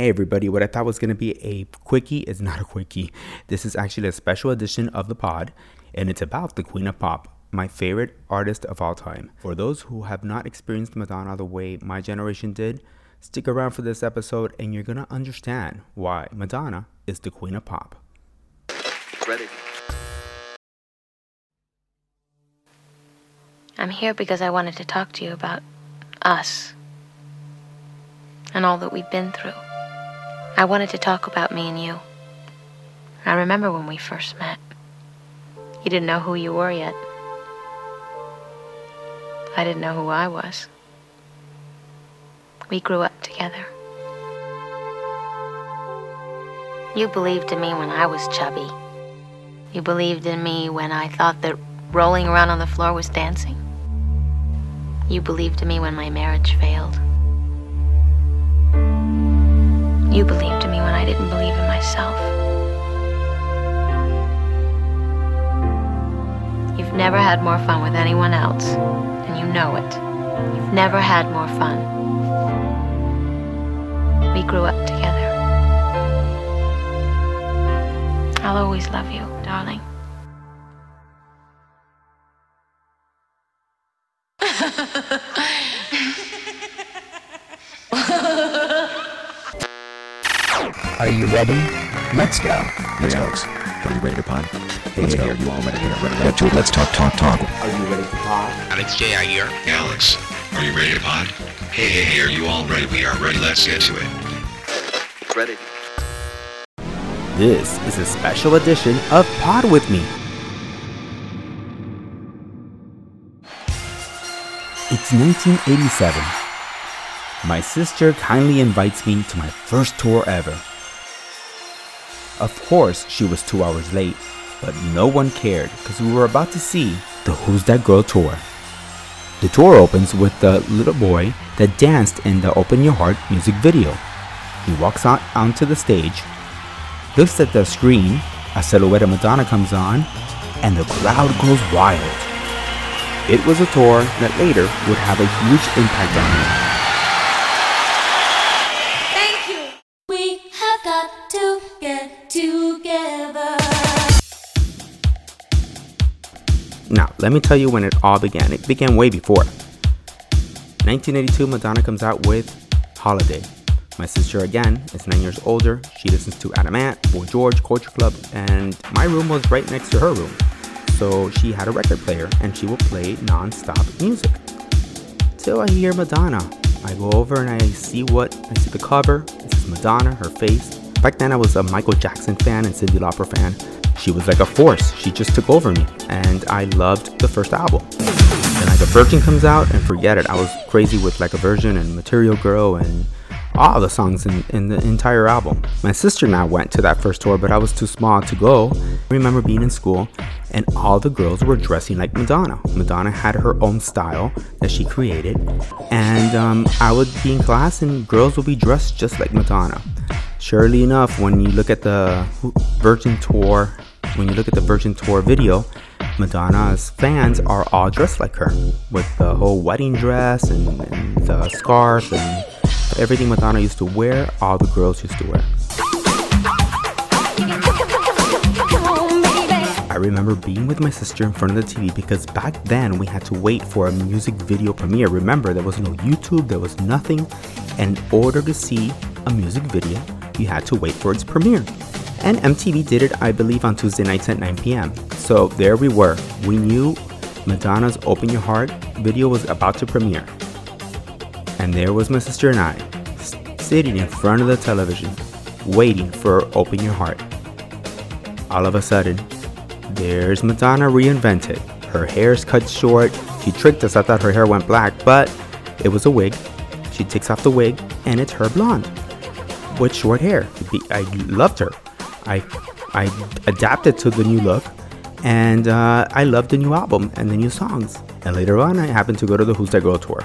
Hey everybody, what I thought was going to be a quickie is not a quickie. This is actually a special edition of the pod, and it's about the Queen of Pop, my favorite artist of all time. For those who have not experienced Madonna the way my generation did, stick around for this episode and you're going to understand why Madonna is the Queen of Pop. Ready. I'm here because I wanted to talk to you about us and all that we've been through. I wanted to talk about me and you. I remember when we first met. You didn't know who you were yet. I didn't know who I was. We grew up together. You believed in me when I was chubby. You believed in me when I thought that rolling around on the floor was dancing. You believed in me when my marriage failed. You believed I didn't believe in myself. You've never had more fun with anyone else, and you know it. You've never had more fun. We grew up together. I'll always love you, darling. Are you ready? Let's go. Let's go. Are you ready to pod? Hey, let's hey, go. hey. You all ready? Here, ready, ready to Let's talk, talk, talk. Are you ready to pod? Alex J. I here. Alex, are you ready to pod? Hey, hey, hey, are you all ready? We are ready. Let's get to it. Ready. This is a special edition of Pod With Me. It's 1987. My sister kindly invites me to my first tour ever. Of course, she was two hours late, but no one cared because we were about to see the Who's That Girl tour. The tour opens with the little boy that danced in the Open Your Heart music video. He walks out onto the stage, looks at the screen, a silhouette of Madonna comes on, and the crowd goes wild. It was a tour that later would have a huge impact on me. Let me tell you when it all began. It began way before. 1982, Madonna comes out with Holiday. My sister, again, is nine years older. She listens to Adam Ant, Boy George, Culture Club, and my room was right next to her room. So she had a record player and she would play non-stop music. Till I hear Madonna. I go over and I see what I see the cover. This is Madonna, her face. Back then I was a Michael Jackson fan and Cyndi Lauper fan. She was like a force. She just took over me, and I loved the first album. Then like a Virgin comes out, and forget it. I was crazy with like a Virgin and Material Girl and all the songs in, in the entire album. My sister and I went to that first tour, but I was too small to go. I remember being in school, and all the girls were dressing like Madonna. Madonna had her own style that she created, and um, I would be in class, and girls would be dressed just like Madonna. Surely enough, when you look at the Virgin tour, when you look at the Virgin tour video, Madonna's fans are all dressed like her with the whole wedding dress and, and the scarf and everything Madonna used to wear, all the girls used to wear. I remember being with my sister in front of the TV because back then we had to wait for a music video premiere. Remember, there was no YouTube, there was nothing. And in order to see a music video, you had to wait for its premiere. And MTV did it, I believe, on Tuesday nights at 9 p.m. So there we were. We knew Madonna's Open Your Heart video was about to premiere. And there was my sister and I, sitting in front of the television, waiting for Open Your Heart. All of a sudden, there's Madonna reinvented. Her hair's cut short. She tricked us. I thought her hair went black, but it was a wig. She takes off the wig, and it's her blonde with short hair. I loved her. I I adapted to the new look, and uh, I loved the new album and the new songs. And later on, I happened to go to the Who's That Girl tour.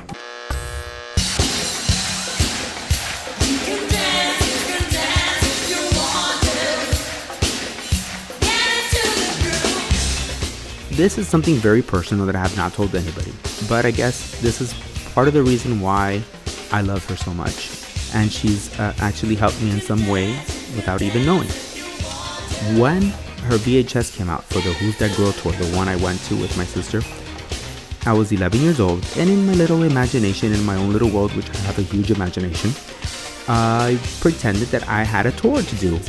This is something very personal that I have not told anybody, but I guess this is part of the reason why I love her so much. and she's uh, actually helped me in some ways without even knowing. When her VHS came out for the Who's That Girl tour, the one I went to with my sister, I was 11 years old, and in my little imagination, in my own little world, which I have a huge imagination, I pretended that I had a tour to do,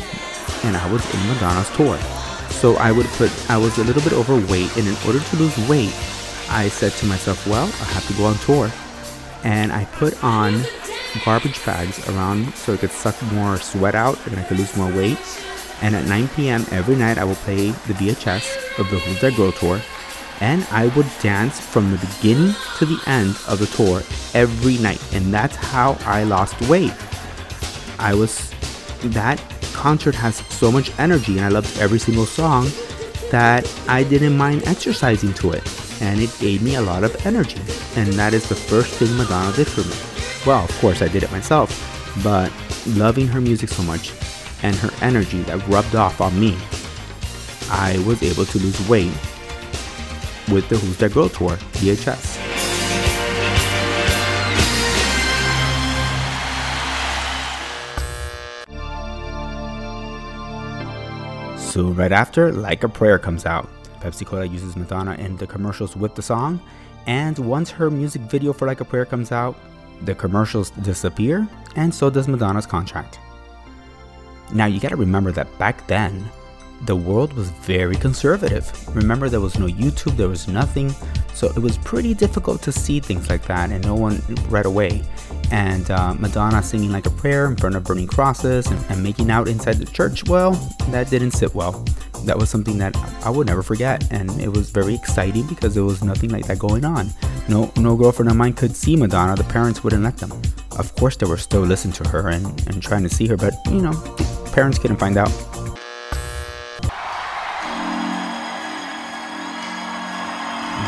and I was in Madonna's tour. So I would put, I was a little bit overweight, and in order to lose weight, I said to myself, well, I have to go on tour. And I put on garbage bags around so I could suck more sweat out and I could lose more weight. And at 9 p.m. every night, I will play the VHS of the Who's That Girl tour. And I would dance from the beginning to the end of the tour every night. And that's how I lost weight. I was, that concert has so much energy and I loved every single song that I didn't mind exercising to it. And it gave me a lot of energy. And that is the first thing Madonna did for me. Well, of course, I did it myself, but loving her music so much and her energy that rubbed off on me, I was able to lose weight with the Who's That Girl tour VHS. So right after, Like a Prayer comes out. Pepsi Cola uses Madonna in the commercials with the song, and once her music video for Like a Prayer comes out, the commercials disappear, and so does Madonna's contract. Now you gotta remember that back then, the world was very conservative. Remember, there was no YouTube, there was nothing, so it was pretty difficult to see things like that, and no one right away. And uh, Madonna singing like a prayer in front of burning crosses and, and making out inside the church, well, that didn't sit well. That was something that I would never forget, and it was very exciting because there was nothing like that going on. No, no girlfriend of mine could see Madonna. The parents wouldn't let them. Of course, they were still listening to her and, and trying to see her, but you know, parents couldn't find out.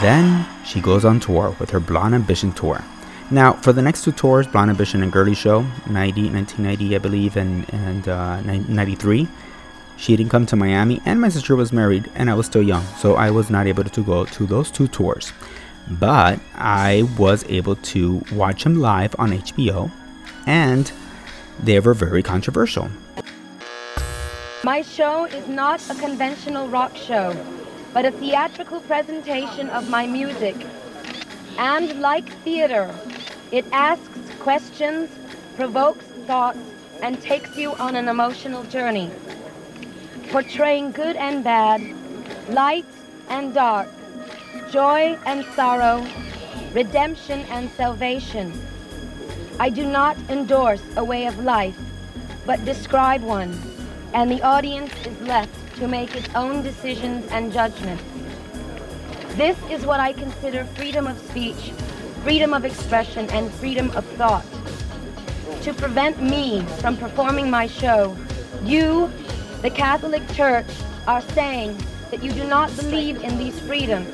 Then she goes on tour with her Blonde Ambition tour. Now, for the next two tours, Blonde Ambition and Girly Show, 90, 1990, I believe, and, and uh, 93, she didn't come to Miami, and my sister was married, and I was still young, so I was not able to go to those two tours. But I was able to watch them live on HBO, and they were very controversial. My show is not a conventional rock show, but a theatrical presentation of my music. And like theater, it asks questions, provokes thoughts, and takes you on an emotional journey. Portraying good and bad, light and dark, joy and sorrow, redemption and salvation. I do not endorse a way of life, but describe one, and the audience is left to make its own decisions and judgments. This is what I consider freedom of speech, freedom of expression, and freedom of thought. To prevent me from performing my show, you, the Catholic Church, are saying that you do not believe in these freedoms.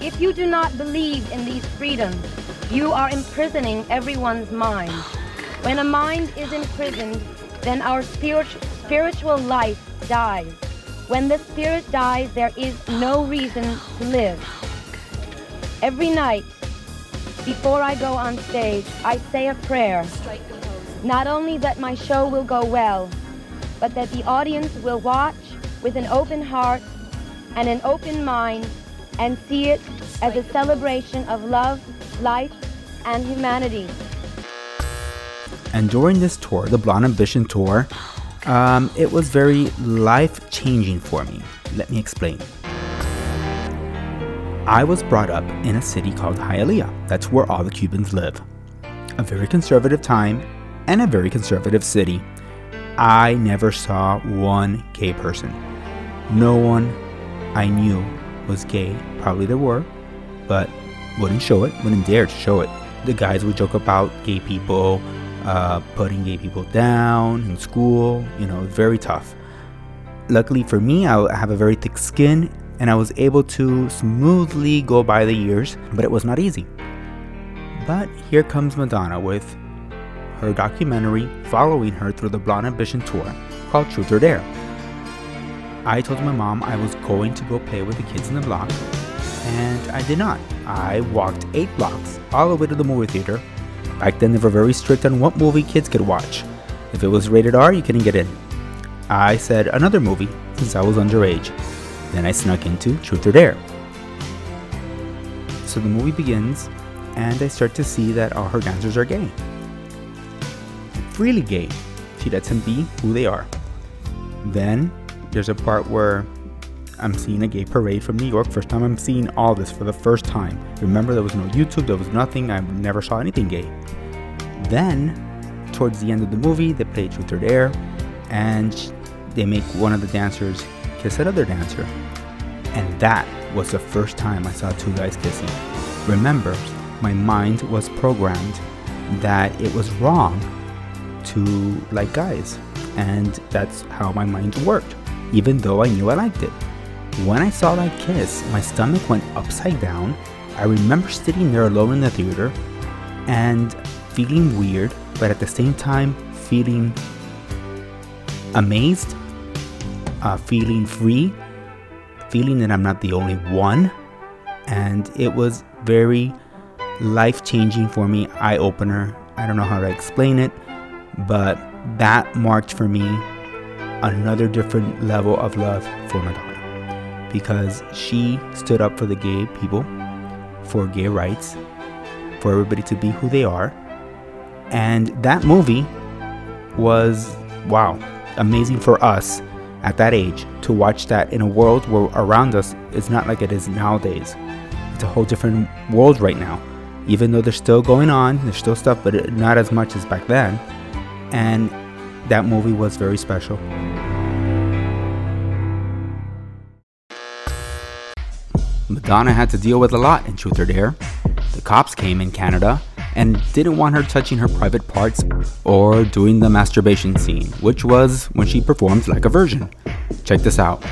If you do not believe in these freedoms, you are imprisoning everyone's mind. When a mind is imprisoned, then our spiritual spiritual life dies. When the spirit dies, there is no reason to live. Every night, before I go on stage, I say a prayer. Not only that my show will go well, but that the audience will watch with an open heart and an open mind and see it as a celebration of love, life, and humanity. And during this tour, the Blonde Ambition tour, um, it was very life changing for me. Let me explain. I was brought up in a city called Hialeah. That's where all the Cubans live. A very conservative time and a very conservative city. I never saw one gay person. No one I knew was gay. Probably there were, but wouldn't show it, wouldn't dare to show it. The guys would joke about gay people, uh, putting gay people down in school, you know, very tough. Luckily for me, I have a very thick skin and I was able to smoothly go by the years, but it was not easy. But here comes Madonna with her documentary following her through the Blonde Ambition tour called Truth or Dare. I told my mom I was going to go play with the kids in the block, and I did not. I walked eight blocks all the way to the movie theater Back then, they were very strict on what movie kids could watch. If it was rated R, you couldn't get in. I said another movie since I was underage. Then I snuck into Truth or Dare. So the movie begins, and I start to see that all her dancers are gay. Freely gay. She lets them be who they are. Then there's a part where I'm seeing a gay parade from New York. First time I'm seeing all this for the first time. Remember, there was no YouTube, there was nothing. I never saw anything gay. Then, towards the end of the movie, they play Truth or Dare, and they make one of the dancers kiss another dancer. And that was the first time I saw two guys kissing. Remember, my mind was programmed that it was wrong to like guys, and that's how my mind worked, even though I knew I liked it. When I saw that kiss, my stomach went upside down. I remember sitting there alone in the theater and feeling weird, but at the same time feeling amazed, uh, feeling free, feeling that I'm not the only one. And it was very life changing for me, eye opener. I don't know how to explain it, but that marked for me another different level of love for Madonna because she stood up for the gay people, for gay rights, for everybody to be who they are. And that movie was, wow, amazing for us at that age to watch that in a world where around us it's not like it is nowadays. It's a whole different world right now. Even though they're still going on, there's still stuff, but not as much as back then. And that movie was very special. Madonna had to deal with a lot in Truth or Dare. The cops came in Canada and didn't want her touching her private parts or doing the masturbation scene, which was when she performed like a virgin. Check this out.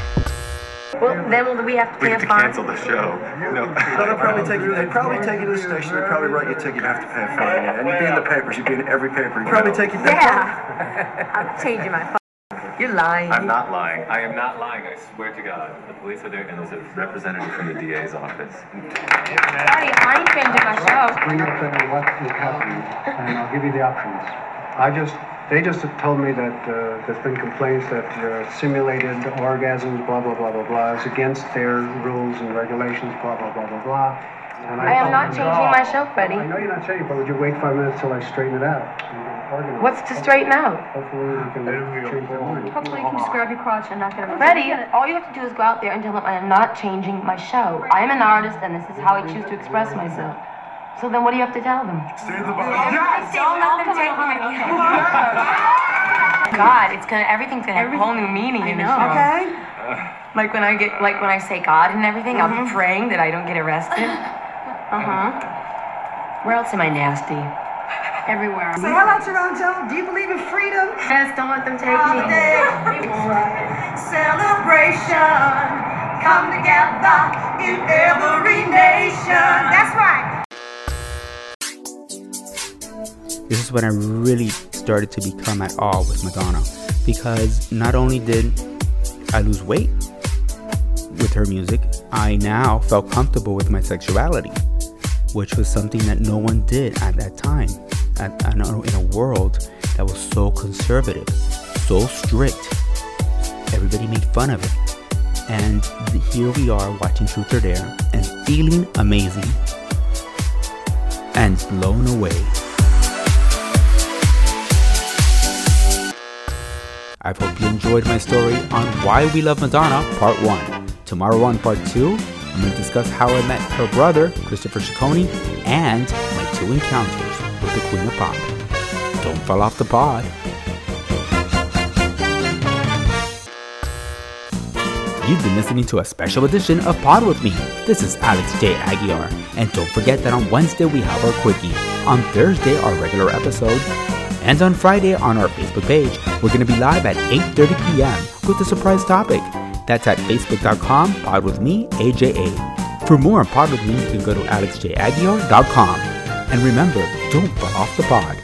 Well, then will we have to We have a to fine? cancel the show. No. They'll probably take you. They probably take you to the station. They'd probably write you a ticket. You have to pay a fine. And you'd be in the papers. You'd be in every paper. You probably take you. Yeah. I'm changing my phone. You're lying. I'm not lying. I am not lying. I swear to God. The police are there, and there's a representative from the DA's office. Daddy, I ain't changing my show. Bring up uh, what is happening, and I'll give you the options. I just, they just have told me that uh, there's been complaints that uh, simulated orgasms, blah blah blah blah blah, is against their rules and regulations, blah blah blah blah blah. And I am not changing my show, Freddie. I know you're not changing, but would you wait five minutes till I straighten it out? Organize. What's to straighten out? Hopefully we can change their mind. Hopefully you can just grab your crotch and not get Freddie, all you have to do is go out there and tell them I'm not changing my show. I am an artist and this is how I choose to express myself. So then what do you have to tell them? Don't let them take my God, it's gonna everything's gonna have a whole new meaning in the show. Okay. Like when I get like when I say God and everything, I'll be praying that I don't get arrested. Uh-huh. Where else am I nasty? Everywhere. Say hello, Toronto. Do you believe in freedom? Yes, don't let them take Holiday. Celebration. Come together in every nation. That's right. This is when I really started to become at all with Madonna because not only did I lose weight with her music, I now felt comfortable with my sexuality, which was something that no one did at that time. At, at- uh, in a world that was so conservative, so strict, everybody made fun of it. And here we are watching Truth or Dare and feeling amazing and blown away. I hope you enjoyed my story on Why We Love Madonna, Part 1. Tomorrow on Part 2, I'm going to discuss how I met her brother, Christopher Ciccone, and my two encounters with the Queen of Pop. Don't fall off the pod. You've been listening to a special edition of Pod With Me. This is Alex J. Aguiar. And don't forget that on Wednesday we have our quickie. On Thursday, our regular episode. And on Friday on our Facebook page, we're going to be live at 8.30 p.m. with a surprise topic. That's at facebook.com, pod with me, AJA. For more on Pod with Me, you can go to alexjaguiar.com. And remember, don't butt off the pod.